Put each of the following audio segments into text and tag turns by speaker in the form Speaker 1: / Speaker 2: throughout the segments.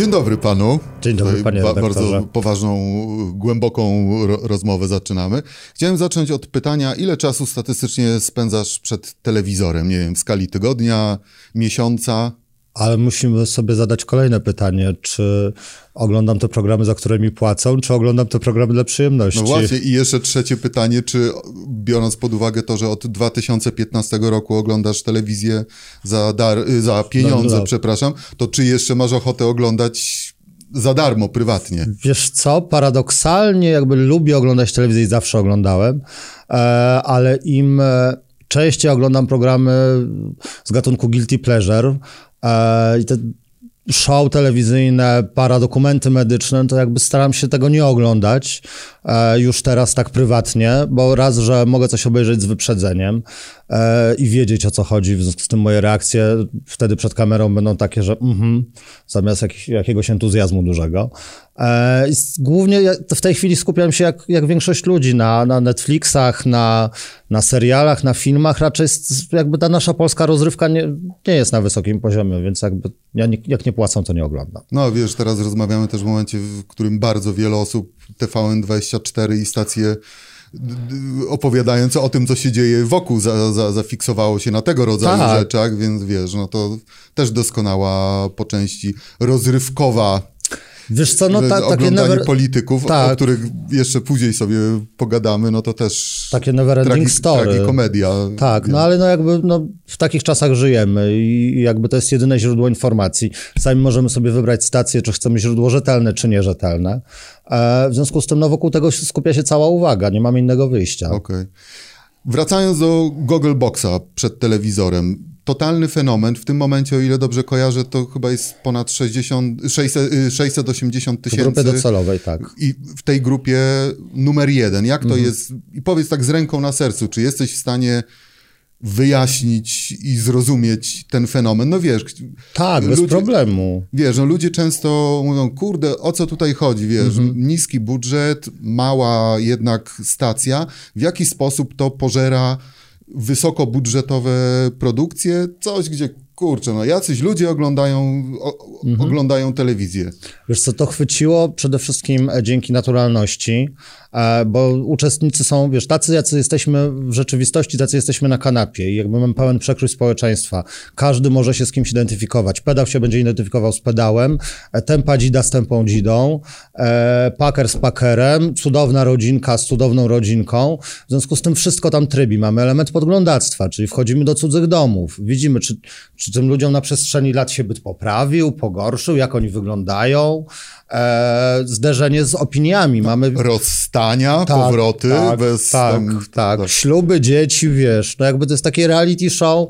Speaker 1: Dzień dobry panu.
Speaker 2: Dzień dobry
Speaker 1: Tutaj
Speaker 2: panie
Speaker 1: ba-. Bardzo poważną, głęboką ro rozmowę zaczynamy. Chciałem zacząć od pytania, ile czasu statystycznie spędzasz przed telewizorem? Nie wiem, w skali tygodnia, miesiąca?
Speaker 2: Ale musimy sobie zadać kolejne pytanie, czy oglądam te programy, za które mi płacą, czy oglądam te programy dla przyjemności?
Speaker 1: No właśnie i jeszcze trzecie pytanie, czy biorąc pod uwagę to, że od 2015 roku oglądasz telewizję za, dar, za pieniądze,
Speaker 2: No, no.
Speaker 1: przepraszam, to czy jeszcze masz ochotę oglądać za darmo, prywatnie?
Speaker 2: Wiesz co, paradoksalnie jakby lubię oglądać telewizję i zawsze oglądałem, e, ale im e, częściej oglądam programy z gatunku guilty pleasure e, i te show telewizyjne, paradokumenty medyczne, to jakby staram się tego nie oglądać e, już teraz tak prywatnie, bo raz, że mogę coś obejrzeć z wyprzedzeniem e, i wiedzieć o co chodzi, w związku z tym moje reakcje wtedy przed kamerą będą takie, że mhm, zamiast jak, jakiegoś entuzjazmu dużego. E, głównie w tej chwili skupiam się jak, jak większość ludzi na, na Netflixach, na, na serialach, na filmach. Raczej jakby ta nasza polska rozrywka nie, nie jest na wysokim poziomie, więc jakby ja nie, jak nie płacą, to nie oglądam.
Speaker 1: No wiesz, teraz rozmawiamy też w momencie, w którym bardzo wiele osób TVN24 i stacje opowiadające o tym, co się dzieje wokół, za, za, zafiksowało się na tego rodzaju
Speaker 2: Tak.
Speaker 1: rzeczach, więc wiesz, no to też doskonała po części rozrywkowa
Speaker 2: Wiesz co, no ta, takie, never,
Speaker 1: polityków, o
Speaker 2: tak.
Speaker 1: których jeszcze później sobie pogadamy, no to też
Speaker 2: takie never ending
Speaker 1: tragi-
Speaker 2: story.
Speaker 1: tragikomedia.
Speaker 2: Tak, no ale no jakby no, w takich czasach żyjemy i jakby to jest jedyne źródło informacji. Sami możemy sobie wybrać stację, czy chcemy źródło rzetelne, czy nierzetelne. E, w związku z tym no, wokół tego skupia się cała uwaga, nie mamy innego wyjścia.
Speaker 1: Okej. Wracając do Google Boxa przed telewizorem. Totalny fenomen. W tym momencie, o ile dobrze kojarzę, to chyba jest ponad 60, 600, y, 680
Speaker 2: W grupie
Speaker 1: tysięcy.
Speaker 2: docelowej, tak.
Speaker 1: I w tej grupie numer jeden. Jak
Speaker 2: Mhm.
Speaker 1: to jest? I powiedz tak z ręką na sercu, czy jesteś w stanie wyjaśnić i zrozumieć ten fenomen? No wiesz,
Speaker 2: Tak, bez
Speaker 1: ludzie-
Speaker 2: problemu.
Speaker 1: Wiesz, no ludzie często mówią, kurde, o co tutaj chodzi, wiesz,
Speaker 2: Mhm.
Speaker 1: niski budżet, mała jednak stacja, w jaki sposób to pożera wysokobudżetowe produkcje, coś, gdzie, kurczę, no jacyś ludzie oglądają, o,
Speaker 2: Mhm.
Speaker 1: oglądają telewizję.
Speaker 2: Wiesz co, to chwyciło przede wszystkim e, dzięki naturalności, bo uczestnicy są, wiesz, tacy jacy jesteśmy w rzeczywistości, tacy jesteśmy na kanapie i jakby mamy pełen przekrój społeczeństwa. Każdy może się z kimś identyfikować. Pedał się będzie identyfikował z pedałem, e, tempa dzida z tempą dzidą, e, paker z pakerem, cudowna rodzinka z cudowną rodzinką. W związku z tym wszystko tam trybi. Mamy element podglądactwa, czyli wchodzimy do cudzych domów, widzimy, czy, czy tym ludziom na przestrzeni lat się byt poprawił, pogorszył, jak oni wyglądają. E, zderzenie z opiniami. Mamy
Speaker 1: Rozstania,
Speaker 2: tak,
Speaker 1: powroty,
Speaker 2: tak,
Speaker 1: bez...
Speaker 2: tak,
Speaker 1: tam-
Speaker 2: tak, śluby, dzieci, wiesz, no jakby to jest takie reality show,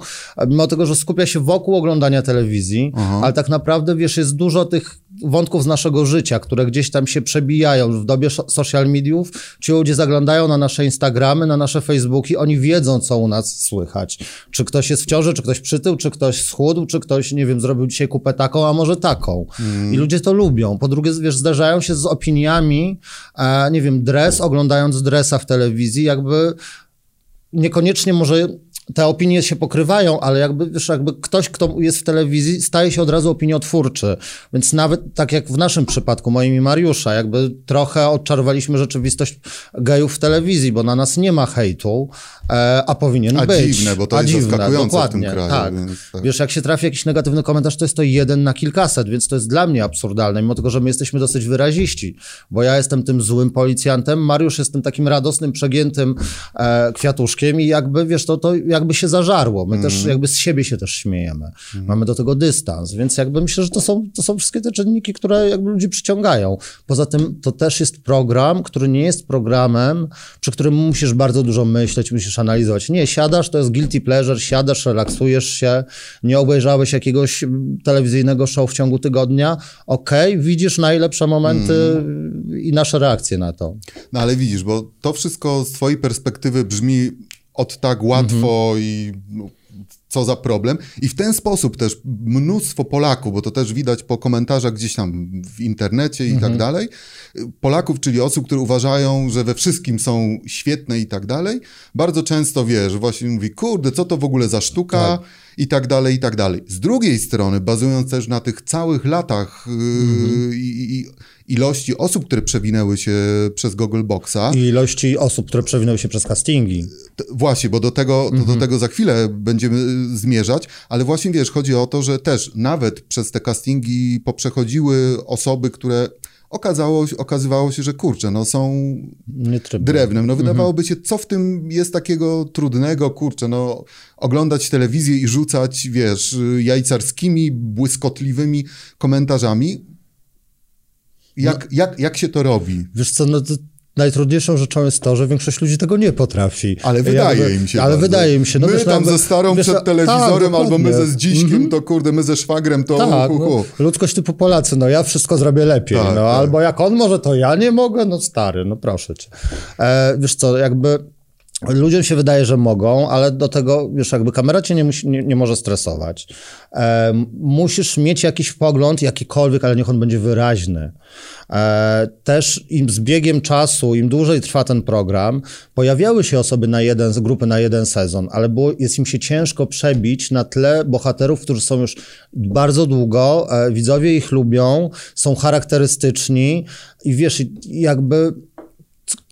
Speaker 2: mimo tego, że skupia się wokół oglądania telewizji, ale tak naprawdę, wiesz, jest dużo tych wątków z naszego życia, które gdzieś tam się przebijają w dobie social mediów, ci ludzie zaglądają na nasze Instagramy, na nasze Facebooki, oni wiedzą, co u nas słychać. Czy ktoś jest w ciąży, czy ktoś przytył, czy ktoś schudł, czy ktoś, nie wiem, zrobił dzisiaj kupę taką, a może taką. I ludzie to lubią. Po drugie, wiesz, zdarzają się z opiniami, e, nie wiem, dres, oglądając dresa w telewizji, jakby niekoniecznie może te opinie się pokrywają, ale jakby, wiesz, jakby ktoś, kto jest w telewizji, staje się od razu opiniotwórczy. Więc nawet tak jak w naszym przypadku, moim i Mariusza, jakby trochę odczarowaliśmy rzeczywistość gejów w telewizji, bo na nas nie ma hejtu, e, a powinien
Speaker 1: A
Speaker 2: być.
Speaker 1: dziwne, bo to
Speaker 2: a
Speaker 1: jest
Speaker 2: dziwne,
Speaker 1: zaskakujące w
Speaker 2: dokładnie,
Speaker 1: tym kraju,
Speaker 2: Tak.
Speaker 1: więc tak.
Speaker 2: Wiesz, jak się trafi jakiś negatywny komentarz, to jest to jeden na kilkaset, więc to jest dla mnie absurdalne, mimo tego, że my jesteśmy dosyć wyraziści, bo ja jestem tym złym policjantem, Mariusz jest tym takim radosnym, przegiętym e, kwiatuszkiem i jakby, wiesz, to, to jakby się zażarło. My też jakby z siebie się też śmiejemy. Mamy do tego dystans, więc jakby myślę, że to są, to są wszystkie te czynniki, które jakby ludzi przyciągają. Poza tym to też jest program, który nie jest programem, przy którym musisz bardzo dużo myśleć, musisz analizować. Nie, siadasz, to jest guilty pleasure, siadasz, relaksujesz się, nie obejrzałeś jakiegoś mm, telewizyjnego show w ciągu tygodnia, okej, widzisz najlepsze momenty i nasze reakcje na to.
Speaker 1: No ale widzisz, bo to wszystko z twojej perspektywy brzmi od tak łatwo
Speaker 2: Mhm.
Speaker 1: i no, co za problem. I w ten sposób też mnóstwo Polaków, bo to też widać po komentarzach gdzieś tam w internecie i tak dalej, Polaków, czyli osób, które uważają, że we wszystkim są świetne i tak dalej, bardzo często wiesz, właśnie mówi, kurde, co to w ogóle za sztuka tak. I tak dalej, i tak dalej. Z drugiej strony, bazując też na tych całych latach yy, i, ilości osób, które przewinęły się przez Google Boxa.
Speaker 2: I ilości osób, które przewinęły się przez castingi.
Speaker 1: Właśnie, bo do tego, mhm. do tego za chwilę będziemy zmierzać, ale właśnie wiesz, chodzi o to, że też nawet przez te castingi poprzechodziły osoby, które okazało, okazywało się, że kurczę, no są drewnem. No wydawałoby się, co w tym jest takiego trudnego, kurczę, no oglądać telewizję i rzucać, wiesz, jajcarskimi, błyskotliwymi komentarzami. Jak, no, jak, jak się to robi?
Speaker 2: Wiesz co, no to najtrudniejszą rzeczą jest to, że większość ludzi tego nie potrafi.
Speaker 1: Ale wydaje im się.
Speaker 2: Ale bardzo. wydaje im się. No
Speaker 1: my wiesz, tam no, ze starą wiesz, przed telewizorem, tak, albo my ze Zdziśkiem, mm -hmm. to kurde, my ze szwagrem, to
Speaker 2: tak, hu, hu. No, ludzkość typu Polacy, no ja wszystko zrobię lepiej, tak, no tak. albo jak on może, to ja nie mogę, no stary, no proszę cię. E, wiesz co, jakby Ludziom się wydaje, że mogą, ale do tego, wiesz, jakby kamera cię nie, musi, nie, nie może stresować. E, musisz mieć jakiś pogląd, jakikolwiek, ale niech on będzie wyraźny. E, też im z biegiem czasu, im dłużej trwa ten program, pojawiały się osoby na jeden, grupy na jeden sezon, ale było, jest im się ciężko przebić na tle bohaterów, którzy są już bardzo długo, e, widzowie ich lubią, są charakterystyczni i wiesz, jakby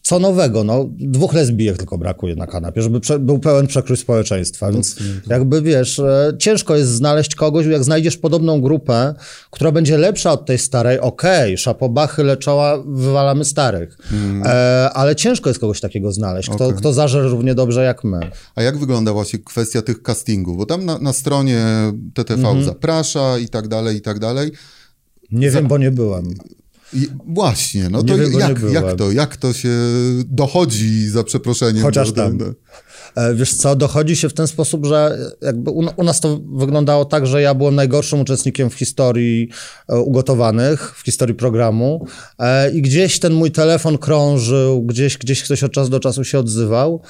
Speaker 2: co nowego, no, dwóch lesbijek tylko brakuje na kanapie, żeby prze, był pełen przekrój społeczeństwa, więc jakby wiesz, e, ciężko jest znaleźć kogoś, jak znajdziesz podobną grupę, która będzie lepsza od tej starej, okej, okay, szapobachy leczoła, wywalamy starych, mm. e, ale ciężko jest kogoś takiego znaleźć, kto, okay. kto zażer równie dobrze jak my.
Speaker 1: A jak wygląda właśnie kwestia tych castingów? Bo tam na, na stronie TTV mm -hmm. zaprasza i tak dalej, i tak dalej.
Speaker 2: Nie wiem, bo nie byłem.
Speaker 1: I właśnie, no to jak, jak, to, jak to się dochodzi za przeproszeniem?
Speaker 2: Chociaż tam. E, wiesz co, dochodzi się w ten sposób, że jakby u, u, nas to wyglądało tak, że ja byłem najgorszym uczestnikiem w historii e, ugotowanych, w historii programu e, i gdzieś ten mój telefon krążył, gdzieś, gdzieś ktoś od czasu do czasu się odzywał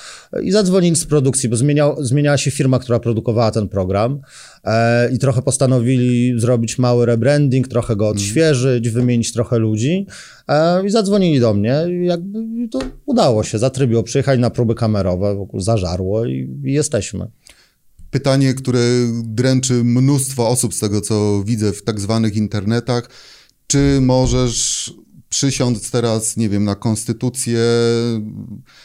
Speaker 2: i zadzwonili z produkcji, bo zmieniał, zmieniała się firma, która produkowała ten program i trochę postanowili zrobić mały rebranding, trochę go odświeżyć, wymienić trochę ludzi i zadzwonili do mnie i jakby to udało się, zatrybiło, przyjechali na próby kamerowe, zażarło i, i jesteśmy.
Speaker 1: Pytanie, które dręczy mnóstwo osób z tego, co widzę w tak zwanych internetach. Czy możesz przysiąc teraz, nie wiem, na konstytucję,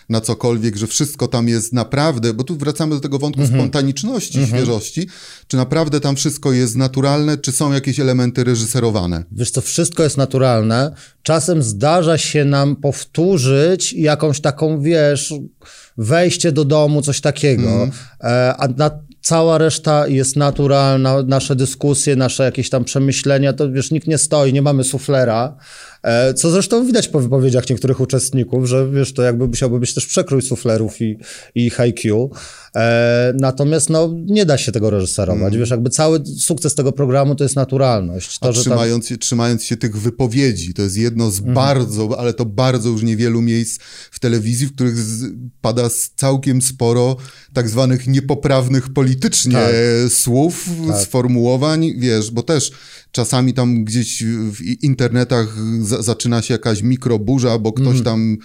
Speaker 1: na cokolwiek, że wszystko tam jest naprawdę, bo tu wracamy do tego wątku mm -hmm. spontaniczności, mm -hmm. świeżości, czy naprawdę tam wszystko jest naturalne, czy są jakieś elementy reżyserowane?
Speaker 2: Wiesz to wszystko jest naturalne. Czasem zdarza się nam powtórzyć jakąś taką, wiesz, wejście do domu, coś takiego, mm. a na, cała reszta jest naturalna, nasze dyskusje, nasze jakieś tam przemyślenia, to wiesz, nikt nie stoi, nie mamy suflera, E, co zresztą widać po wypowiedziach niektórych uczestników, że wiesz, to jakby musiałby być też przekrój suflerów i, i HiQ. E, natomiast no, nie da się tego reżyserować. Mm. Wiesz, jakby cały sukces tego programu to jest naturalność. To,
Speaker 1: trzymając, tam... się, trzymając się tych wypowiedzi, to jest jedno z mm. bardzo, ale to bardzo już niewielu miejsc w telewizji, w których z, pada całkiem sporo tak zwanych niepoprawnych politycznie tak. słów, tak. sformułowań, wiesz, bo też czasami tam gdzieś w internetach zaczyna się jakaś mikroburza, bo ktoś mm. tam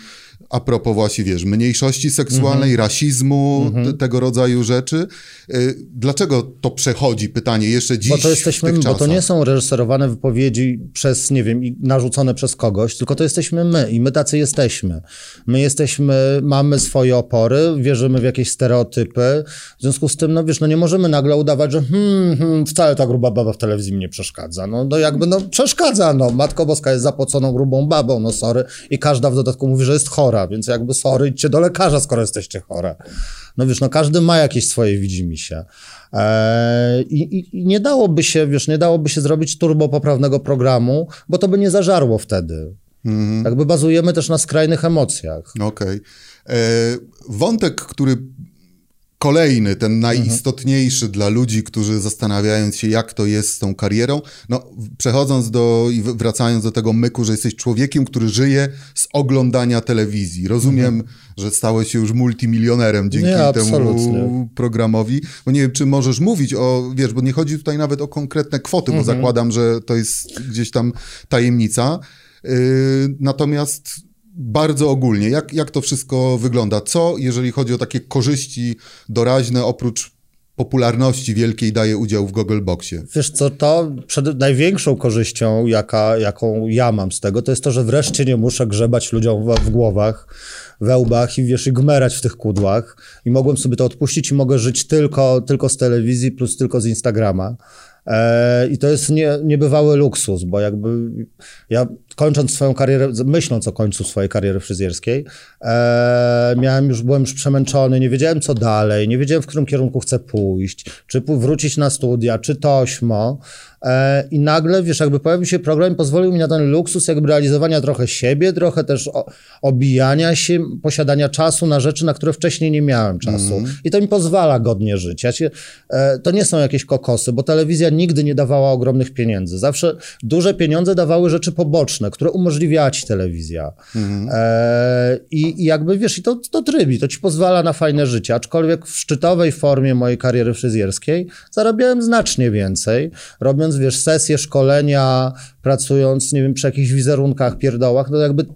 Speaker 1: a propos właśnie, wiesz, mniejszości seksualnej, -hmm. rasizmu, -hmm. tego rodzaju rzeczy. Y, dlaczego to przechodzi, pytanie, jeszcze dziś
Speaker 2: bo to jesteśmy, Bo to nie są reżyserowane wypowiedzi przez, nie wiem, narzucone przez kogoś, tylko to jesteśmy my i my tacy jesteśmy. My jesteśmy, mamy swoje opory, wierzymy w jakieś stereotypy, w związku z tym, no wiesz, no nie możemy nagle udawać, że hmm, hmm, wcale ta gruba baba w telewizji mi nie przeszkadza. No, no jakby, no przeszkadza, no. Matko Boska jest zapoconą grubą babą, no sorry. I każda w dodatku mówi, że jest chora chora, więc jakby sorry, idźcie do lekarza, skoro jesteście chore. No wiesz, no każdy ma jakieś swoje widzimisię. Eee, i, I nie dałoby się, wiesz, nie dałoby się zrobić turbopoprawnego programu, bo to by nie zażarło wtedy. Mhm. Jakby bazujemy też na skrajnych emocjach.
Speaker 1: Okej. Okay. E, wątek, który kolejny, ten najistotniejszy mhm. dla ludzi, którzy zastanawiając się, jak to jest z tą karierą, no przechodząc do i wracając do tego myku, że jesteś człowiekiem, który żyje z oglądania telewizji. Rozumiem, mhm. że stałeś się już multimilionerem dzięki nie, temu programowi, bo nie wiem, czy możesz mówić o, wiesz, bo nie chodzi tutaj nawet o konkretne kwoty, mhm. bo zakładam, że to jest gdzieś tam tajemnica. Yy, natomiast bardzo ogólnie, jak, jak to wszystko wygląda? Co, jeżeli chodzi o takie korzyści doraźne, oprócz popularności wielkiej daje udział w Googleboxie?
Speaker 2: Wiesz co, to przed największą korzyścią, jaka, jaką ja mam z tego, to jest to, że wreszcie nie muszę grzebać ludziom w, w głowach, we łbach i wiesz, i gmerać w tych kudłach i mogłem sobie to odpuścić i mogę żyć tylko, tylko z telewizji plus tylko z Instagrama. E, I to jest nie, niebywały luksus, bo jakby ja kończąc swoją karierę, myśląc o końcu swojej kariery fryzjerskiej, e, miałem już, byłem już przemęczony, nie wiedziałem co dalej, nie wiedziałem w którym kierunku chcę pójść, czy wrócić na studia, czy tośmo. E, I nagle, wiesz, jakby pojawił się program i pozwolił mi na ten luksus jakby realizowania trochę siebie, trochę też o, obijania się, posiadania czasu na rzeczy, na które wcześniej nie miałem czasu. Mm. I to mi pozwala godnie żyć. Ja się, e, to nie są jakieś kokosy, bo telewizja nigdy nie dawała ogromnych pieniędzy. Zawsze duże pieniądze dawały rzeczy poboczne, które umożliwiała ci telewizja. Mm. E, i, I jakby, wiesz, i to, to trybi, to ci pozwala na fajne życie. Aczkolwiek w szczytowej formie mojej kariery fryzjerskiej zarabiałem znacznie więcej, robiąc robiąc, wiesz, sesje, szkolenia, pracując, nie wiem, przy jakichś wizerunkach, pierdołach, no jakby,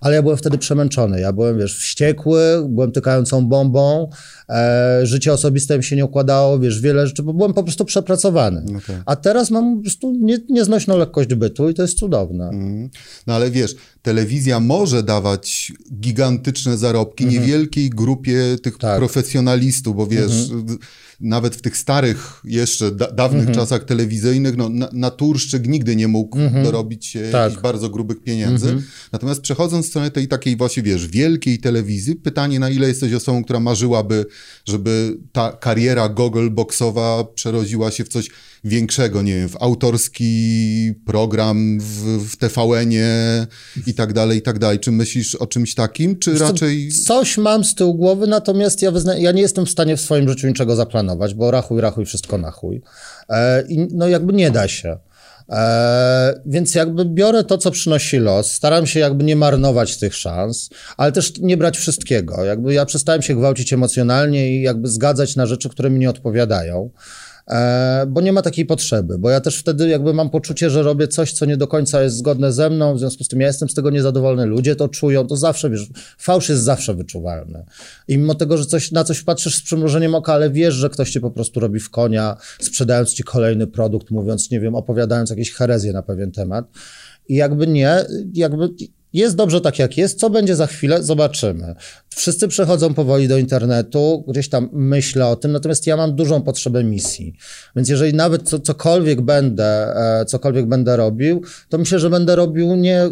Speaker 2: ale ja byłem wtedy przemęczony, ja byłem, wiesz, wściekły, byłem tykającą bombą, e, życie osobiste mi się nie układało, wiesz, wiele rzeczy, bo byłem po prostu przepracowany. Okay. A teraz mam po prostu nie, nieznośną lekkość bytu i to jest cudowne. Mm.
Speaker 1: No ale wiesz, telewizja może dawać gigantyczne zarobki -hmm. niewielkiej grupie tych tak. profesjonalistów, bo wiesz, -hmm nawet w tych starych, jeszcze da, dawnych -hmm. czasach telewizyjnych, no, na, naturszczyk nigdy nie mógł -hmm. dorobić się tak. jakichś bardzo grubych pieniędzy. -hmm. Natomiast przechodząc w stronę tej takiej właśnie, wiesz, wielkiej telewizji, pytanie, na ile jesteś osobą, która marzyłaby, żeby ta kariera Google boxowa przerodziła się w coś większego, nie wiem, w autorski program w, w TVN-ie i tak dalej, i tak dalej. Czy myślisz o czymś takim, czy raczej...
Speaker 2: Coś mam z tyłu głowy, natomiast ja, wyzna... ja nie jestem w stanie w swoim życiu niczego zaplanować, bo rachuj, rachuj, wszystko na chuj. E, I no jakby nie da się. E, więc jakby biorę to, co przynosi los, staram się jakby nie marnować tych szans, ale też nie brać wszystkiego. Jakby ja przestałem się gwałcić emocjonalnie i jakby zgadzać na rzeczy, które mi nie odpowiadają. E, bo nie ma takiej potrzeby, bo ja też wtedy jakby mam poczucie, że robię coś, co nie do końca jest zgodne ze mną, w związku z tym ja jestem z tego niezadowolony, ludzie to czują, to zawsze, wiesz, fałsz jest zawsze wyczuwalny. I mimo tego, że coś, na coś patrzysz z przymrużeniem oka, ale wiesz, że ktoś cię po prostu robi w konia, sprzedając ci kolejny produkt, mówiąc, nie wiem, opowiadając jakieś herezje na pewien temat. I jakby nie, jakby jest dobrze tak, jak jest. Co będzie za chwilę? Zobaczymy. Wszyscy przechodzą powoli do internetu, gdzieś tam myślę o tym, natomiast ja mam dużą potrzebę misji. Więc jeżeli nawet co, cokolwiek będę, e, cokolwiek będę robił, to myślę, że będę robił nie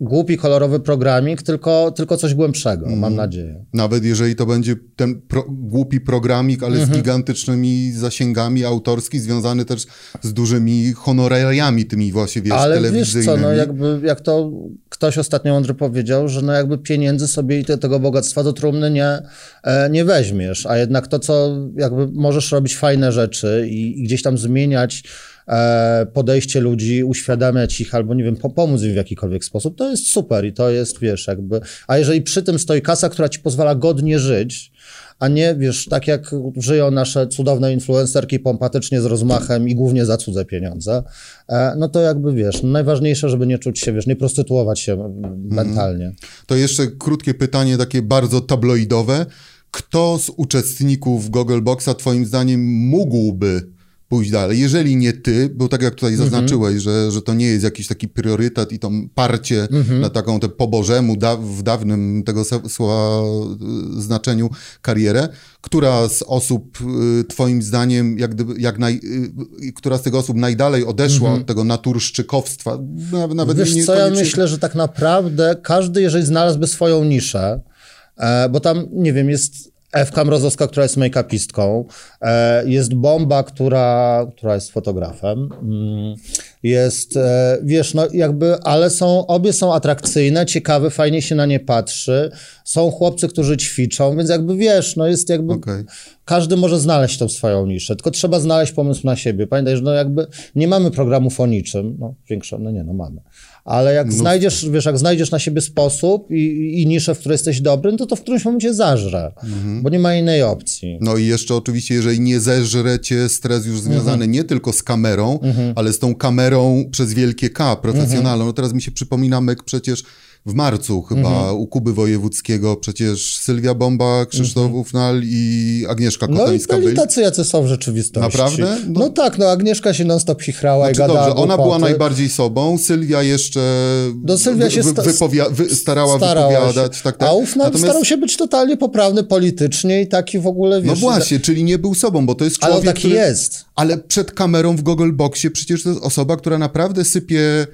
Speaker 2: głupi, kolorowy programik, tylko, tylko coś głębszego, mm. mam mhm. nadzieję.
Speaker 1: Nawet jeżeli to będzie ten pro, głupi programik, ale mm -hmm. z mhm. gigantycznymi zasięgami autorski, związany też z dużymi honorariami tymi właśnie, wiesz, ale telewizyjnymi.
Speaker 2: wiesz co, no jakby, jak to ktoś ostatnio mądry powiedział, że no jakby pieniędzy sobie i te, tego bogactwa do trumny nie, e, nie weźmiesz, a jednak to, co jakby możesz robić fajne rzeczy i, i gdzieś tam zmieniać podejście ludzi, uświadamiać ich albo, nie wiem, pomóc im w jakikolwiek sposób, to jest super i to jest, wiesz, jakby... A jeżeli przy tym stoi kasa, która ci pozwala godnie żyć, a nie, wiesz, tak jak żyją nasze cudowne influencerki pompatycznie z rozmachem i głównie za cudze pieniądze, e, no to jakby, wiesz, no najważniejsze, żeby nie czuć się, wiesz, nie prostytuować się mhm. mentalnie.
Speaker 1: To jeszcze krótkie pytanie, takie bardzo tabloidowe. Kto z uczestników Google Boxa twoim zdaniem mógłby pójść dalej. Jeżeli nie ty, bo tak jak tutaj -hmm. zaznaczyłeś, że, że to nie jest jakiś taki priorytet i to parcie -hmm. na taką te po Bożemu, da, w dawnym tego słowa y, znaczeniu karierę, która z osób y, twoim zdaniem, jak, gdyby, jak naj, y, która z tych osób najdalej odeszła -hmm. od tego naturszczykowstwa?
Speaker 2: Nawet Wiesz nie, co, ja myślę, że tak naprawdę każdy, jeżeli znalazłby swoją niszę, e, bo tam, nie wiem, jest Ewka Mrozowska, która jest make-upistką. E, jest Bomba, która, która jest fotografem. Mm, jest, e, wiesz, no jakby, ale są, obie są atrakcyjne, ciekawe, fajnie się na nie patrzy. Są chłopcy, którzy ćwiczą, więc jakby wiesz, no jest jakby,
Speaker 1: Okej.
Speaker 2: każdy może znaleźć tą swoją niszę, tylko trzeba znaleźć pomysł na siebie. Pamiętaj, że no jakby nie mamy programów o niczym, no większo, no nie, no mamy. Ale jak znajdziesz, wiesz, jak znajdziesz na siebie sposób i, i niszę, w której jesteś dobry, no to to w którymś momencie zażre, bo nie ma innej opcji.
Speaker 1: No i jeszcze oczywiście, jeżeli nie zeżre cię stres już związany
Speaker 2: Mhm.
Speaker 1: nie tylko z kamerą, ale z tą kamerą przez wielkie K, profesjonalną.
Speaker 2: Mhm.
Speaker 1: No teraz mi się przypomina myk przecież w marcu chyba
Speaker 2: Mhm.
Speaker 1: u Kuby Wojewódzkiego, przecież Sylwia Bomba, Krzysztof Ufnal i Agnieszka
Speaker 2: Mhm. No i
Speaker 1: Kotańska
Speaker 2: byli tacy, jacy są w rzeczywistości.
Speaker 1: Naprawdę?
Speaker 2: No,
Speaker 1: No-
Speaker 2: tak, no Agnieszka się non-stop chichrała i
Speaker 1: Znaczy,
Speaker 2: gadała
Speaker 1: dobrze, ona była
Speaker 2: głupoty.
Speaker 1: najbardziej sobą, Sylwia jeszcze
Speaker 2: No, Sylwia się sta-
Speaker 1: wy, starała
Speaker 2: starała
Speaker 1: wypowiadać.
Speaker 2: się.
Speaker 1: Tak, tak.
Speaker 2: A Ufnal
Speaker 1: Natomiast-
Speaker 2: starał się być totalnie poprawny politycznie i taki w ogóle, wiesz...
Speaker 1: No właśnie, czyli nie był sobą, bo to jest
Speaker 2: Ale
Speaker 1: człowiek,
Speaker 2: on taki
Speaker 1: który...
Speaker 2: jest.
Speaker 1: Ale przed kamerą w Google Boxie przecież to jest osoba, która naprawdę sypie,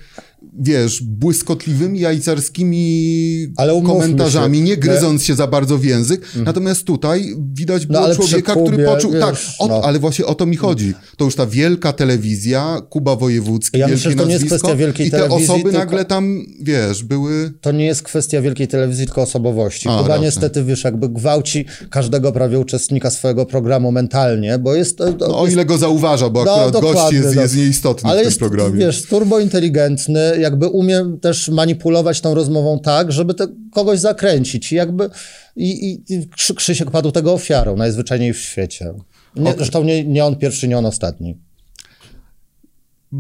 Speaker 1: wiesz, błyskotliwymi, jajcarskimi komentarzami,
Speaker 2: się,
Speaker 1: nie gryząc się za bardzo w język. Natomiast tutaj widać było
Speaker 2: ale przy
Speaker 1: człowieka, który
Speaker 2: Kubie,
Speaker 1: poczuł...
Speaker 2: wiesz,
Speaker 1: tak, o,
Speaker 2: no.
Speaker 1: ale właśnie o to mi chodzi. To już ta wielka telewizja, Kuba Wojewódzki,
Speaker 2: Ja
Speaker 1: wielkie
Speaker 2: myślę, to nie jest kwestia wielkiej
Speaker 1: i te
Speaker 2: telewizji,
Speaker 1: osoby nagle tam, wiesz, były...
Speaker 2: To nie jest kwestia wielkiej telewizji, tylko osobowości.
Speaker 1: A,
Speaker 2: Kuba
Speaker 1: racja.
Speaker 2: niestety, wiesz, jakby gwałci każdego prawie uczestnika swojego programu mentalnie, bo jest... To,
Speaker 1: No, o ile go zauważa, bo
Speaker 2: No,
Speaker 1: akurat gość jest,
Speaker 2: no.
Speaker 1: jest nieistotny
Speaker 2: Ale
Speaker 1: w tym
Speaker 2: jest,
Speaker 1: programie.
Speaker 2: wiesz, turbointeligentny, jakby umie też manipulować tą rozmową tak, żeby te, kogoś zakręcić. I jakby i, i, Krzy- Krzysiek padł tego ofiarą najzwyczajniej w świecie. Nie,
Speaker 1: Okej.
Speaker 2: Zresztą nie, nie on pierwszy, nie on ostatni.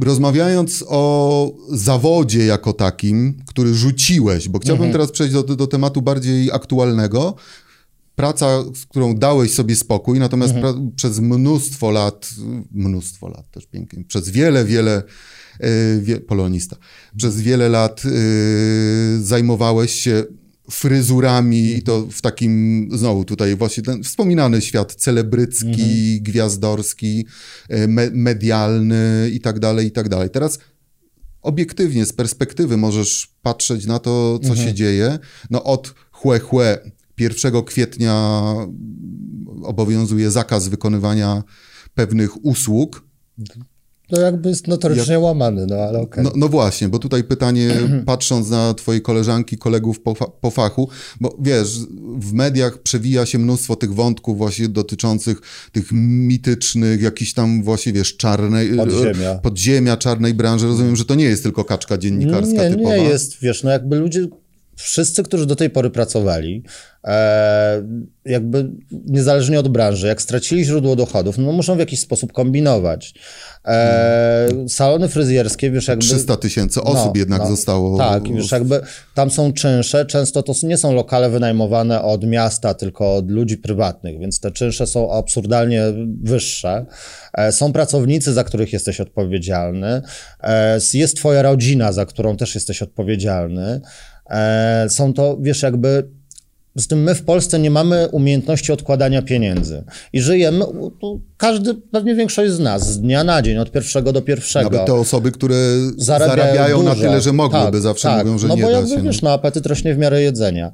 Speaker 1: Rozmawiając o zawodzie jako takim, który rzuciłeś, bo chciałbym
Speaker 2: Mhm.
Speaker 1: teraz przejść do, do tematu bardziej aktualnego. Praca, z którą dałeś sobie spokój, natomiast
Speaker 2: Mhm.
Speaker 1: przez mnóstwo lat, mnóstwo lat też pięknie, przez wiele, wiele, wie, polonista, przez wiele lat yy, zajmowałeś się fryzurami i to w takim, znowu tutaj właśnie ten wspominany świat celebrycki, gwiazdorski, y, me, medialny i tak dalej, i tak dalej. Teraz obiektywnie, z perspektywy możesz patrzeć na to, co się dzieje. No od chłe chłe 1 kwietnia obowiązuje zakaz wykonywania pewnych usług.
Speaker 2: To jakby jest notorycznie łamany, no ale okej.
Speaker 1: No, no właśnie, bo tutaj pytanie, patrząc na twoje koleżanki, kolegów po, fa- po fachu, bo wiesz, w mediach przewija się mnóstwo tych wątków właśnie dotyczących tych mitycznych, jakichś tam właśnie, wiesz, czarnej...
Speaker 2: Podziemia.
Speaker 1: Podziemia, czarnej branży. Rozumiem, że to nie jest tylko kaczka dziennikarska
Speaker 2: nie,
Speaker 1: typowa.
Speaker 2: nie jest, wiesz, no jakby ludzie, wszyscy, którzy do tej pory pracowali, e, jakby niezależnie od branży, jak stracili źródło dochodów, no muszą w jakiś sposób kombinować. E, salony fryzjerskie, wiesz, jakby...
Speaker 1: 300 tysięcy osób
Speaker 2: No,
Speaker 1: jednak
Speaker 2: no.
Speaker 1: zostało...
Speaker 2: Tak, już jakby tam są czynsze, często to nie są lokale wynajmowane od miasta, tylko od ludzi prywatnych, więc te czynsze są absurdalnie wyższe. E, Są pracownicy, za których jesteś odpowiedzialny, E, jest twoja rodzina, za którą też jesteś odpowiedzialny. E, Są to, wiesz, jakby z tym my w Polsce nie mamy umiejętności odkładania pieniędzy. I żyjemy, każdy, pewnie większość z nas, z dnia na dzień, od pierwszego do pierwszego.
Speaker 1: Nawet te osoby, które zarabiają,
Speaker 2: zarabiają,
Speaker 1: na tyle, że mogłyby,
Speaker 2: Tak,
Speaker 1: zawsze
Speaker 2: tak.
Speaker 1: mówią, że
Speaker 2: no
Speaker 1: nie
Speaker 2: bo
Speaker 1: da
Speaker 2: jakby,
Speaker 1: się. no.
Speaker 2: wiesz, no apetyt rośnie w miarę jedzenia.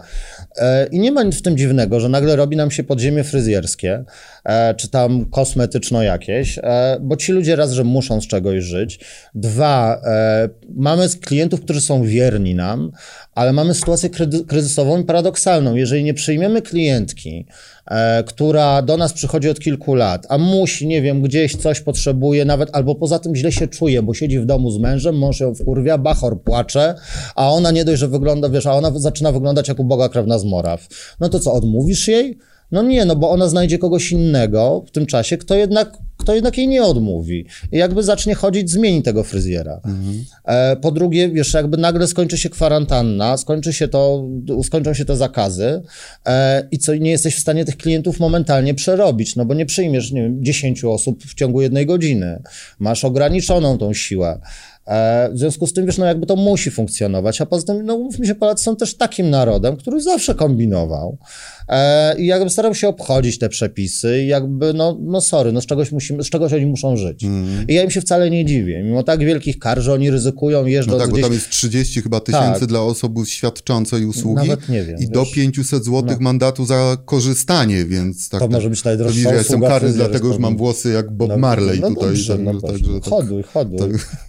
Speaker 2: E, I nie ma nic w tym dziwnego, że nagle robi nam się podziemie fryzjerskie, e, czy tam kosmetyczno jakieś, e, bo ci ludzie raz, że muszą z czegoś żyć. Dwa, mamy klientów, którzy są wierni nam, ale mamy sytuację kryzysową i paradoksalną. Jeżeli nie przyjmiemy klientki, e, która do nas przychodzi od kilku lat, a musi, nie wiem, gdzieś coś potrzebuje, nawet albo poza tym źle się czuje, bo siedzi w domu z mężem, mąż ją wkurwia, bachor płacze, a ona nie dość, że wygląda, wiesz, a ona zaczyna wyglądać jak uboga krewna z Moraw. No to co, odmówisz jej? No nie, no bo ona znajdzie kogoś innego w tym czasie, kto jednak, kto jednak jej nie odmówi. Jakby zacznie chodzić, zmieni tego fryzjera. E, po drugie, wiesz, jakby nagle skończy się kwarantanna, skończy się to, skończą się te zakazy e, i co, nie jesteś w stanie tych klientów momentalnie przerobić, no bo nie przyjmiesz, nie wiem, 10 osób w ciągu jednej godziny. Masz ograniczoną tą siłę. E, W związku z tym, wiesz, no jakby to musi funkcjonować, a poza tym, no mówmy się, Polacy są też takim narodem, który zawsze kombinował. E, I jakby staram się obchodzić te przepisy i jakby, no, no sorry, no z czegoś, musimy, z czegoś oni muszą żyć. Mm. I ja im się wcale nie dziwię. Mimo tak wielkich kar, że oni ryzykują, jeżdżą
Speaker 1: No tak,
Speaker 2: gdzieś...
Speaker 1: bo tam jest 30 chyba tysięcy
Speaker 2: Tak.
Speaker 1: dla osoby świadczącej usługi
Speaker 2: Nawet nie wiem,
Speaker 1: i do
Speaker 2: wiesz.
Speaker 1: 500 zł
Speaker 2: No.
Speaker 1: mandatu za korzystanie, więc tak.
Speaker 2: To
Speaker 1: tak.
Speaker 2: może być najdroższa
Speaker 1: widzisz, ja jestem karny, dlatego, że mam włosy jak Bob
Speaker 2: No,
Speaker 1: Marley
Speaker 2: no
Speaker 1: tutaj.
Speaker 2: dobrze,
Speaker 1: tak,
Speaker 2: no
Speaker 1: także tak.
Speaker 2: Hoduj, hoduj.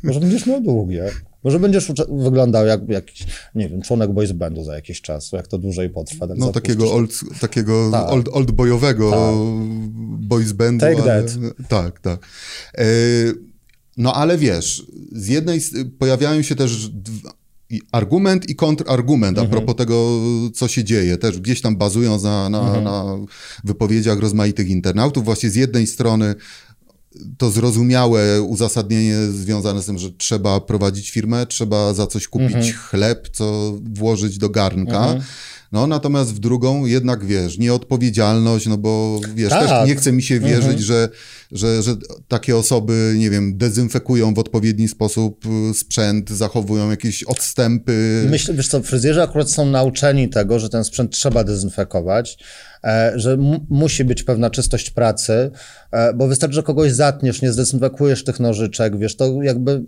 Speaker 2: Może będziesz miał długie. Może będziesz wyglądał jak jakiś, nie wiem, członek boys bandu za jakiś czas, jak to dłużej potrwa. Tak
Speaker 1: No takiego, old, takiego
Speaker 2: Tak.
Speaker 1: old, old boyowego
Speaker 2: Tak.
Speaker 1: boys bandu.
Speaker 2: Take
Speaker 1: ale,
Speaker 2: that.
Speaker 1: Tak, tak. E, no ale wiesz, z jednej pojawiają się też i argument i kontrargument
Speaker 2: Mhm.
Speaker 1: a propos tego, co się dzieje. Też gdzieś tam bazując na, na,
Speaker 2: Mhm.
Speaker 1: na wypowiedziach rozmaitych internautów. Właśnie z jednej strony to zrozumiałe uzasadnienie związane z tym, że trzeba prowadzić firmę, trzeba za coś kupić
Speaker 2: Mhm.
Speaker 1: chleb, co włożyć do garnka. No, natomiast w drugą jednak, wiesz, nieodpowiedzialność, no bo, wiesz,
Speaker 2: Tak.
Speaker 1: też nie chce mi się wierzyć, że, że, że takie osoby, nie wiem, dezynfekują w odpowiedni sposób y, sprzęt, zachowują jakieś odstępy.
Speaker 2: Myślę, wiesz co, fryzjerzy akurat są nauczeni tego, że ten sprzęt trzeba dezynfekować, e, że mu- musi być pewna czystość pracy, e, bo wystarczy, że kogoś zatniesz, nie zdezynfekujesz tych nożyczek, wiesz, to jakby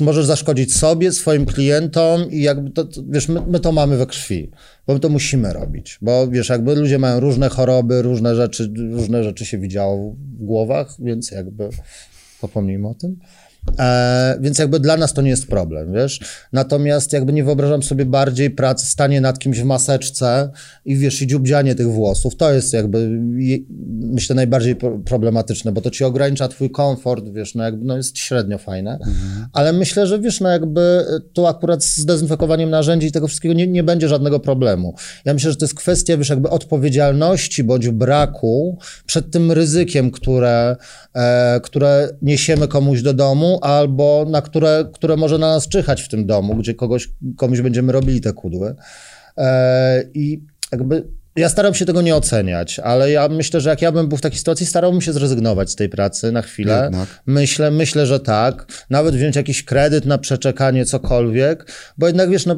Speaker 2: możesz zaszkodzić sobie, swoim klientom i jakby to, wiesz, my, my to mamy we krwi, bo my to musimy robić, bo wiesz, jakby ludzie mają różne choroby, różne rzeczy, różne rzeczy się widziało w głowach, więc jakby zapomnijmy o tym. E, więc jakby dla nas to nie jest problem, wiesz. Natomiast jakby nie wyobrażam sobie bardziej pracy, stanie nad kimś w maseczce i wiesz, i dziubdzianie tych włosów. To jest jakby, myślę, najbardziej pro- problematyczne, bo to ci ogranicza twój komfort, wiesz, no jakby, no jest średnio fajne. Ale myślę, że wiesz, no jakby tu akurat z dezynfekowaniem narzędzi i tego wszystkiego nie, nie będzie żadnego problemu. Ja myślę, że to jest kwestia, wiesz, jakby odpowiedzialności bądź braku przed tym ryzykiem, które, e, które niesiemy komuś do domu, albo na które, które może na nas czyhać w tym domu, gdzie kogoś, komuś będziemy robili te kudły. E, I jakby ja staram się tego nie oceniać, ale ja myślę, że jak ja bym był w takiej sytuacji, starałbym się zrezygnować z tej pracy na chwilę.
Speaker 1: Jednak.
Speaker 2: Myślę, myślę, że tak. Nawet wziąć jakiś kredyt na przeczekanie, cokolwiek, bo jednak wiesz, no,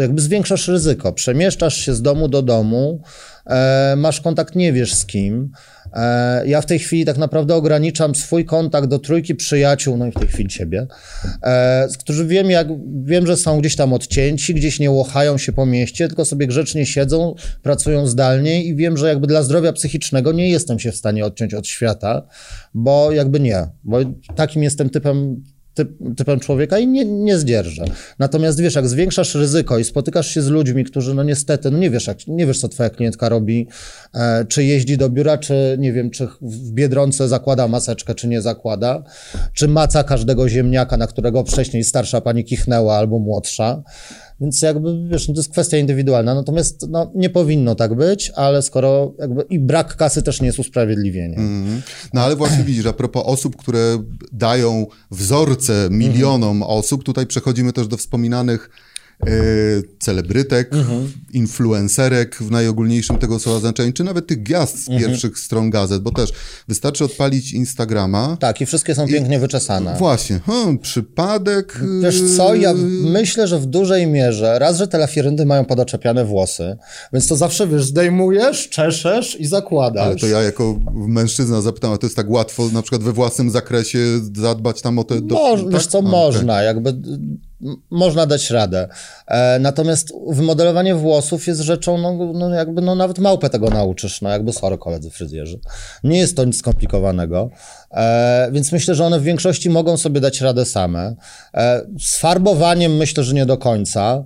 Speaker 2: jakby zwiększasz ryzyko. Przemieszczasz się z domu do domu, e, masz kontakt, nie wiesz z kim. E, ja w tej chwili tak naprawdę ograniczam swój kontakt do trójki przyjaciół, no i w tej chwili ciebie, e, którzy wiem, jak, wiem, że są gdzieś tam odcięci, gdzieś nie łochają się po mieście, tylko sobie grzecznie siedzą, pracują zdalnie i wiem, że jakby dla zdrowia psychicznego nie jestem się w stanie odciąć od świata, bo jakby nie, bo takim jestem typem typ, typem człowieka i nie, nie zdzierżę. Natomiast wiesz, jak zwiększasz ryzyko i spotykasz się z ludźmi, którzy no niestety, no nie wiesz, jak, nie wiesz co twoja klientka robi, e, czy jeździ do biura, czy nie wiem, czy w Biedronce zakłada maseczkę, czy nie zakłada, czy maca każdego ziemniaka, na którego wcześniej starsza pani kichnęła albo młodsza. Więc jakby, wiesz, no to jest kwestia indywidualna. Natomiast no, nie powinno tak być, ale skoro jakby i brak kasy też nie jest usprawiedliwieniem.
Speaker 1: Mhm. No ale właśnie widzisz, a propos osób, które dają wzorce milionom osób, tutaj przechodzimy też do wspominanych e, celebrytek, influencerek w najogólniejszym tego słowa znaczeniu, czy nawet tych gwiazd z pierwszych stron gazet, bo też wystarczy odpalić Instagrama.
Speaker 2: Tak, i wszystkie są pięknie wyczesane.
Speaker 1: Właśnie, hmm, przypadek.
Speaker 2: Wiesz co, ja
Speaker 1: e,
Speaker 2: myślę, że w dużej mierze, raz, że te lafiryndy mają podoczepiane włosy, więc to zawsze, wiesz, zdejmujesz, czeszesz i zakładasz.
Speaker 1: Ale to ja jako mężczyzna zapytam, a to jest tak łatwo na przykład we własnym zakresie zadbać tam o te... do-
Speaker 2: Moż,
Speaker 1: tak?
Speaker 2: Wiesz co,
Speaker 1: A,
Speaker 2: można, jakby m, można dać radę. E, natomiast wymodelowanie włosów jest rzeczą, no, no jakby, no nawet małpę tego nauczysz, no jakby sorry koledzy fryzjerzy. Nie jest to nic skomplikowanego, e, więc myślę, że one w większości mogą sobie dać radę same. E, z farbowaniem myślę, że nie do końca.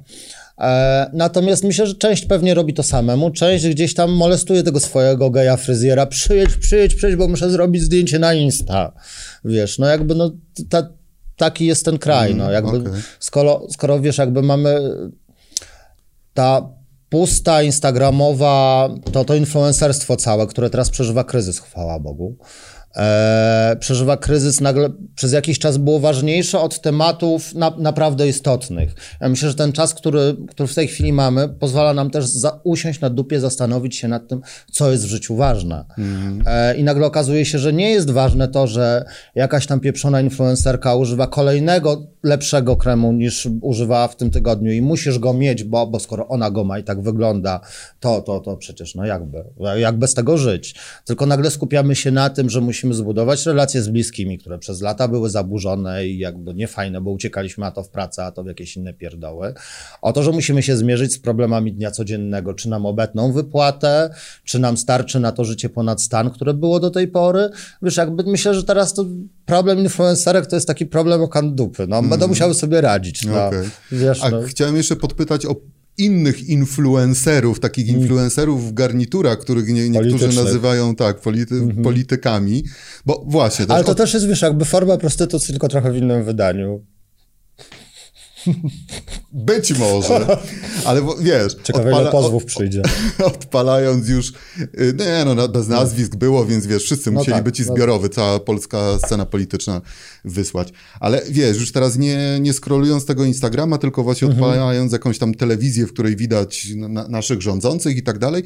Speaker 2: E, natomiast myślę, że część pewnie robi to samemu, część gdzieś tam molestuje tego swojego geja fryzjera. Przyjedź, przyjedź, przyjedź, bo muszę zrobić zdjęcie na Insta. Wiesz, no jakby no ta, taki jest ten kraj, no jakby
Speaker 1: okej.
Speaker 2: skoro, skoro wiesz, jakby mamy ta pusta instagramowa, to to influencerstwo całe, które teraz przeżywa kryzys, chwała Bogu, e, przeżywa kryzys, nagle przez jakiś czas było ważniejsze od tematów na, naprawdę istotnych. Ja myślę, że ten czas, który, który w tej chwili mamy, pozwala nam też za, usiąść na dupie, zastanowić się nad tym, co jest w życiu ważne. Mhm. E, I nagle okazuje się, że nie jest ważne to, że jakaś tam pieprzona influencerka używa kolejnego lepszego kremu niż używała w tym tygodniu i musisz go mieć, bo, bo skoro ona go ma i tak wygląda, to, to, to przecież no jakby, jak bez tego żyć. Tylko nagle skupiamy się na tym, że musimy zbudować relacje z bliskimi, które przez lata były zaburzone i jakby niefajne, bo uciekaliśmy a to w pracę, a to w jakieś inne pierdoły. O to, że musimy się zmierzyć z problemami dnia codziennego, czy nam obetną wypłatę, czy nam starczy na to życie ponad stan, które było do tej pory. Wiesz, jakby myślę, że teraz to problem influencerek to jest taki problem o kandupy. No, będą mm. musiały sobie radzić. No, okay.
Speaker 1: wiesz, A no. chciałem jeszcze podpytać o innych influencerów, takich mm. influencerów w garniturach, których nie, niektórzy nazywają tak, polity, -hmm. politykami, bo właśnie...
Speaker 2: Ale to od... też jest, wiesz, jakby forma prostytucji, tylko trochę w innym wydaniu.
Speaker 1: Być może, ale wiesz...
Speaker 2: Ciekawe, odpala, pozwów przyjdzie.
Speaker 1: Odpalając już, y, nie no, bez nazwisk było, więc wiesz, wszyscy no musieli tak, być i no zbiorowy, no. cała polska scena polityczna wysłać. Ale wiesz, już teraz nie, nie scrollując tego Instagrama, tylko właśnie mhm. odpalając jakąś tam telewizję, w której widać na, naszych rządzących i tak dalej,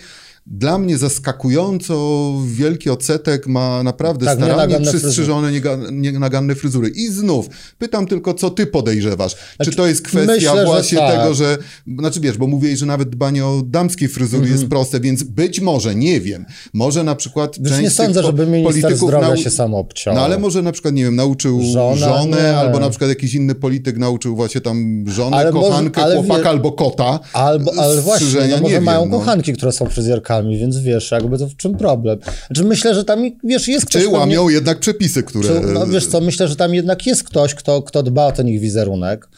Speaker 1: dla mnie zaskakująco wielki odsetek ma naprawdę tak, starannie przystrzyżone, nienaganne fryzury. I znów, pytam tylko, co ty podejrzewasz? Znaczy, Czy to jest kwestia myślę, właśnie tak. tego, że, znaczy wiesz, bo mówiłeś, że nawet dbanie o damskiej fryzury mm -hmm. jest proste, więc być może, nie wiem, może na przykład
Speaker 2: wiesz, część nie sądzę, żeby minister zdrowia się sam obciął.
Speaker 1: No ale może na przykład, nie wiem, nauczył Żona, żonę, nie. albo na przykład jakiś inny polityk nauczył właśnie tam żonę, ale kochankę, może, chłopaka wie... albo kota.
Speaker 2: Albo, ale właśnie, no może mają wiem, no. kochanki, które są fryzjerkami więc wiesz, jakby to w czym problem? Znaczy myślę, że tam, wiesz, jest
Speaker 1: ktoś... Czy łamią pewnie, jednak przepisy, które... Czy,
Speaker 2: no wiesz co, myślę, że tam jednak jest ktoś, kto, kto dba o ten ich wizerunek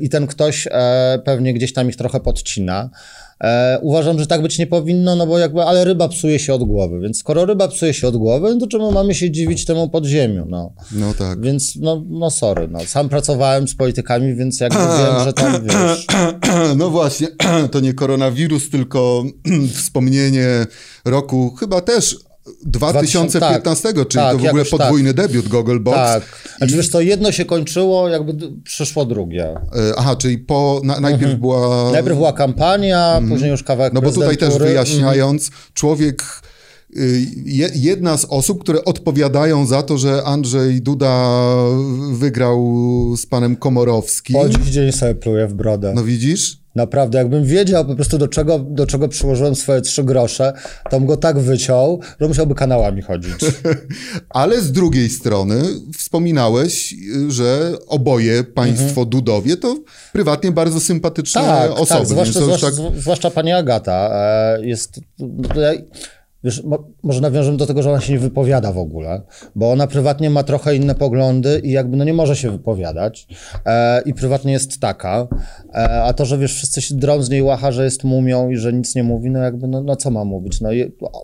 Speaker 2: i ten ktoś e, pewnie gdzieś tam ich trochę podcina. E, uważam, że tak być nie powinno, no bo jakby, ale ryba psuje się od głowy, więc skoro ryba psuje się od głowy, no to czemu mamy się dziwić temu podziemiu, no.
Speaker 1: No tak.
Speaker 2: Więc, no, no sorry, no. Sam pracowałem z politykami, więc jakby wiem, że tam, wiesz...
Speaker 1: No właśnie, to nie koronawirus, tylko wspomnienie roku chyba też 2015, tak, czyli tak, to w ogóle podwójny tak. debiut Google Box. Tak.
Speaker 2: Znaczy wiesz, to jedno się kończyło, jakby przyszło drugie. E,
Speaker 1: aha, czyli po, na, najpierw mhm. była...
Speaker 2: Najpierw była kampania, mhm. później już kawałek
Speaker 1: No bo tutaj też wyjaśniając, mhm. człowiek y, jedna z osób, które odpowiadają za to, że Andrzej Duda wygrał z panem Komorowskim.
Speaker 2: Po dziś dzień sobie pluje w brodę.
Speaker 1: No widzisz?
Speaker 2: Naprawdę, jakbym wiedział po prostu do czego, do czego przyłożyłem swoje trzy grosze, to bym go tak wyciął, że musiałby kanałami chodzić.
Speaker 1: Ale z drugiej strony wspominałeś, że oboje państwo mhm. Dudowie to prywatnie bardzo sympatyczne tak, tak osoby.
Speaker 2: Tak, zwłaszcza, zwłaszcza, tak... zwłaszcza pani Agata e, jest... Wiesz, mo, może nawiążę do tego, że ona się nie wypowiada w ogóle, bo ona prywatnie ma trochę inne poglądy i jakby no nie może się wypowiadać. E, i prywatnie jest taka, e, a to, że wiesz, wszyscy się drą z niej łacha, że jest mumią i że nic nie mówi, no jakby, no, no co ma mówić, no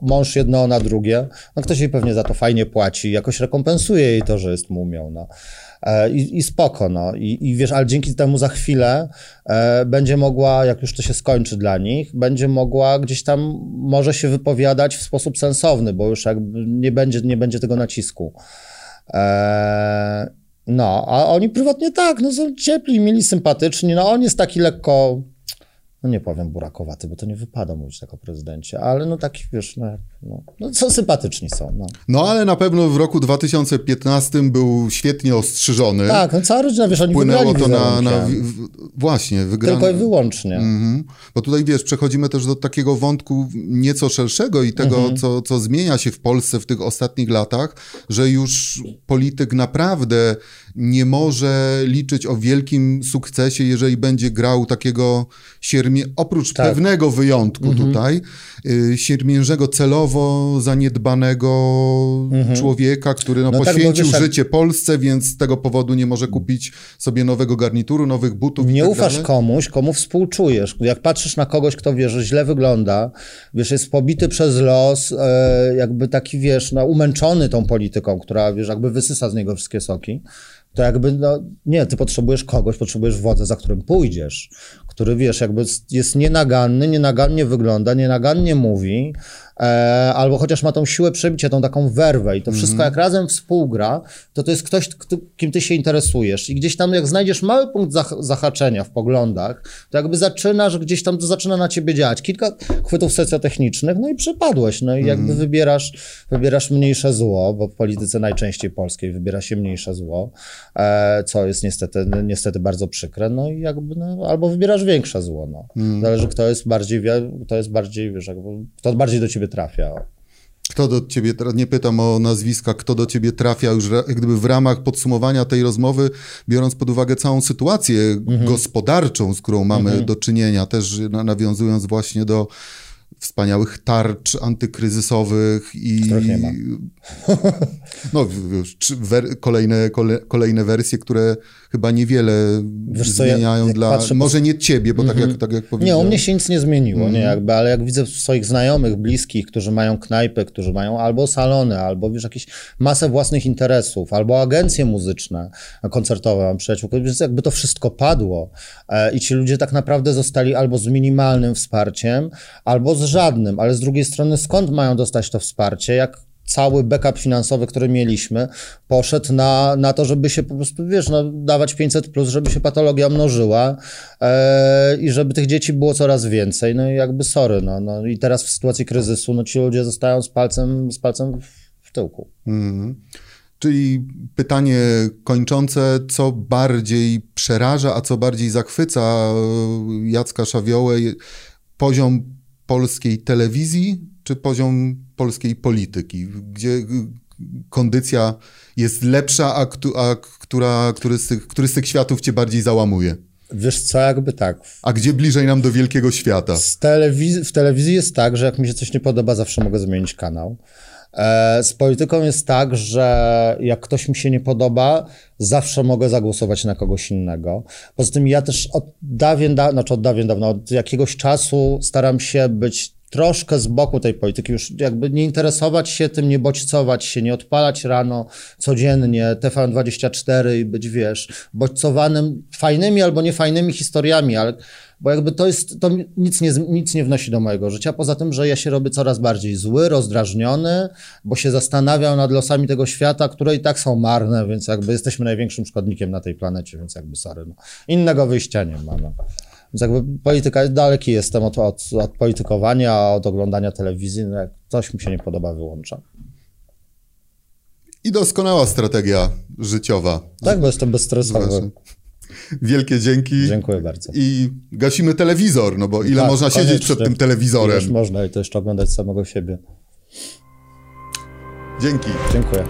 Speaker 2: mąż jedno, ona drugie, no ktoś jej pewnie za to fajnie płaci, jakoś rekompensuje jej to, że jest mumią, no. E, I, i spoko, no. I, I wiesz, ale dzięki temu za chwilę e, będzie mogła, jak już to się skończy dla nich, będzie mogła gdzieś tam, może się wypowiadać w sposób sensowny, bo już jakby nie będzie, nie będzie tego nacisku. E, no, a oni prywatnie tak, no są ciepli, mili, sympatyczni, no on jest taki lekko no nie powiem burakowaty, bo to nie wypada mówić tak o prezydencie, ale no taki, wiesz, no, no, no są sympatyczni są. No.
Speaker 1: no ale na pewno w roku 2015 był świetnie ostrzyżony.
Speaker 2: Tak, no cała rodzina, wiesz, oni Płynęło to na, na
Speaker 1: w, właśnie, wygrano.
Speaker 2: Tylko i wyłącznie. Mhm.
Speaker 1: Bo tutaj, wiesz, przechodzimy też do takiego wątku nieco szerszego i tego, mhm. co, co zmienia się w Polsce w tych ostatnich latach, że już polityk naprawdę nie może liczyć o wielkim sukcesie, jeżeli będzie grał takiego oprócz tak. pewnego wyjątku mhm. tutaj, y, siermiężego celowo zaniedbanego mhm. człowieka, który no, no tak, poświęcił tak, życie Polsce, więc z tego powodu nie może kupić sobie nowego garnituru, nowych butów
Speaker 2: Nie
Speaker 1: tak
Speaker 2: ufasz
Speaker 1: dalej.
Speaker 2: komuś, komu współczujesz. Jak patrzysz na kogoś, kto wiesz, że źle wygląda, wiesz, jest pobity przez los, e, jakby taki, wiesz, no, umęczony tą polityką, która, wiesz, jakby wysysa z niego wszystkie soki, to jakby, no nie, ty potrzebujesz kogoś, potrzebujesz wodza, za którym pójdziesz, który, wiesz, jakby jest nienaganny, nienagannie wygląda, nienagannie mówi, albo chociaż ma tą siłę przebicia, tą taką werwę i to wszystko jak razem współgra, to to jest ktoś, kto, kim ty się interesujesz i gdzieś tam jak znajdziesz mały punkt zah zahaczenia w poglądach, to jakby zaczynasz, gdzieś tam to zaczyna na ciebie działać. Kilka chwytów socjotechnicznych, no i przepadłeś, no i jakby wybierasz, wybierasz mniejsze zło, bo w polityce najczęściej polskiej wybiera się mniejsze zło, e, co jest niestety, niestety bardzo przykre, no i jakby, no, albo wybierasz większe zło, no. Zależy kto jest bardziej, kto jest bardziej, wiesz, jakby, kto bardziej do ciebie trafia.
Speaker 1: Kto do ciebie, nie pytam o nazwiska, kto do ciebie trafia już gdyby w ramach podsumowania tej rozmowy, biorąc pod uwagę całą sytuację gospodarczą, z którą mamy do czynienia, też na- nawiązując właśnie do wspaniałych tarcz antykryzysowych i
Speaker 2: nie ma.
Speaker 1: no wer- kolejne, kole, kolejne wersje, które chyba niewiele
Speaker 2: Wiesz co, ja-
Speaker 1: zmieniają
Speaker 2: jak
Speaker 1: dla,
Speaker 2: patrzę
Speaker 1: może nie ciebie, bo tak jak, tak jak
Speaker 2: Nie,
Speaker 1: powiedziałem.
Speaker 2: u mnie się nic nie zmieniło, nie, jakby, ale jak widzę swoich znajomych, bliskich, którzy mają knajpy, którzy mają albo salony, albo wiesz, jakieś masę własnych interesów, albo agencje muzyczne, koncertowe, mam przyjaciół, więc jakby to wszystko padło e, i ci ludzie tak naprawdę zostali albo z minimalnym wsparciem, albo z żadnym, ale z drugiej strony skąd mają dostać to wsparcie, jak cały backup finansowy, który mieliśmy, poszedł na, na to, żeby się po prostu, wiesz, no, dawać 500 plus, żeby się patologia mnożyła e, i żeby tych dzieci było coraz więcej. No i jakby sorry, no, no i teraz w sytuacji kryzysu, no ci ludzie zostają z palcem, z palcem w tyłku.
Speaker 1: Mhm. Czyli pytanie kończące, co bardziej przeraża, a co bardziej zachwyca e, Jacka Szawiołę? Poziom polskiej telewizji czy poziom polskiej polityki? Gdzie kondycja jest lepsza, a, a która, który, z tych, który z tych światów cię bardziej załamuje?
Speaker 2: Wiesz co, jakby tak,
Speaker 1: A gdzie bliżej nam do wielkiego świata?
Speaker 2: Z telewiz- w telewizji jest tak, że jak mi się coś nie podoba, zawsze mogę zmienić kanał. E, Z polityką jest tak, że jak ktoś mi się nie podoba, zawsze mogę zagłosować na kogoś innego. Poza tym ja też od dawien, da- znaczy od dawien dawno, od jakiegoś czasu staram się być troszkę z boku tej polityki, już jakby nie interesować się tym, nie bodźcować się, nie odpalać rano codziennie TVN24 i być, wiesz, bodźcowanym fajnymi albo niefajnymi historiami, ale bo jakby to jest, to nic nie, nic nie wnosi do mojego życia, poza tym, że ja się robię coraz bardziej zły, rozdrażniony, bo się zastanawiam nad losami tego świata, które i tak są marne, więc jakby jesteśmy największym szkodnikiem na tej planecie, więc jakby sorry, no. Innego wyjścia nie ma, no. Więc jakby polityka, daleki jestem od, od, od politykowania, od oglądania telewizji, no jak coś mi się nie podoba, wyłączam.
Speaker 1: I doskonała strategia życiowa.
Speaker 2: Tak, bo jestem bezstresowy.
Speaker 1: Wielkie dzięki.
Speaker 2: Dziękuję bardzo.
Speaker 1: I gasimy telewizor, no bo ile
Speaker 2: Tak,
Speaker 1: można siedzieć przed tym telewizorem.
Speaker 2: Można i to jeszcze oglądać samego siebie.
Speaker 1: Dzięki.
Speaker 2: Dziękuję.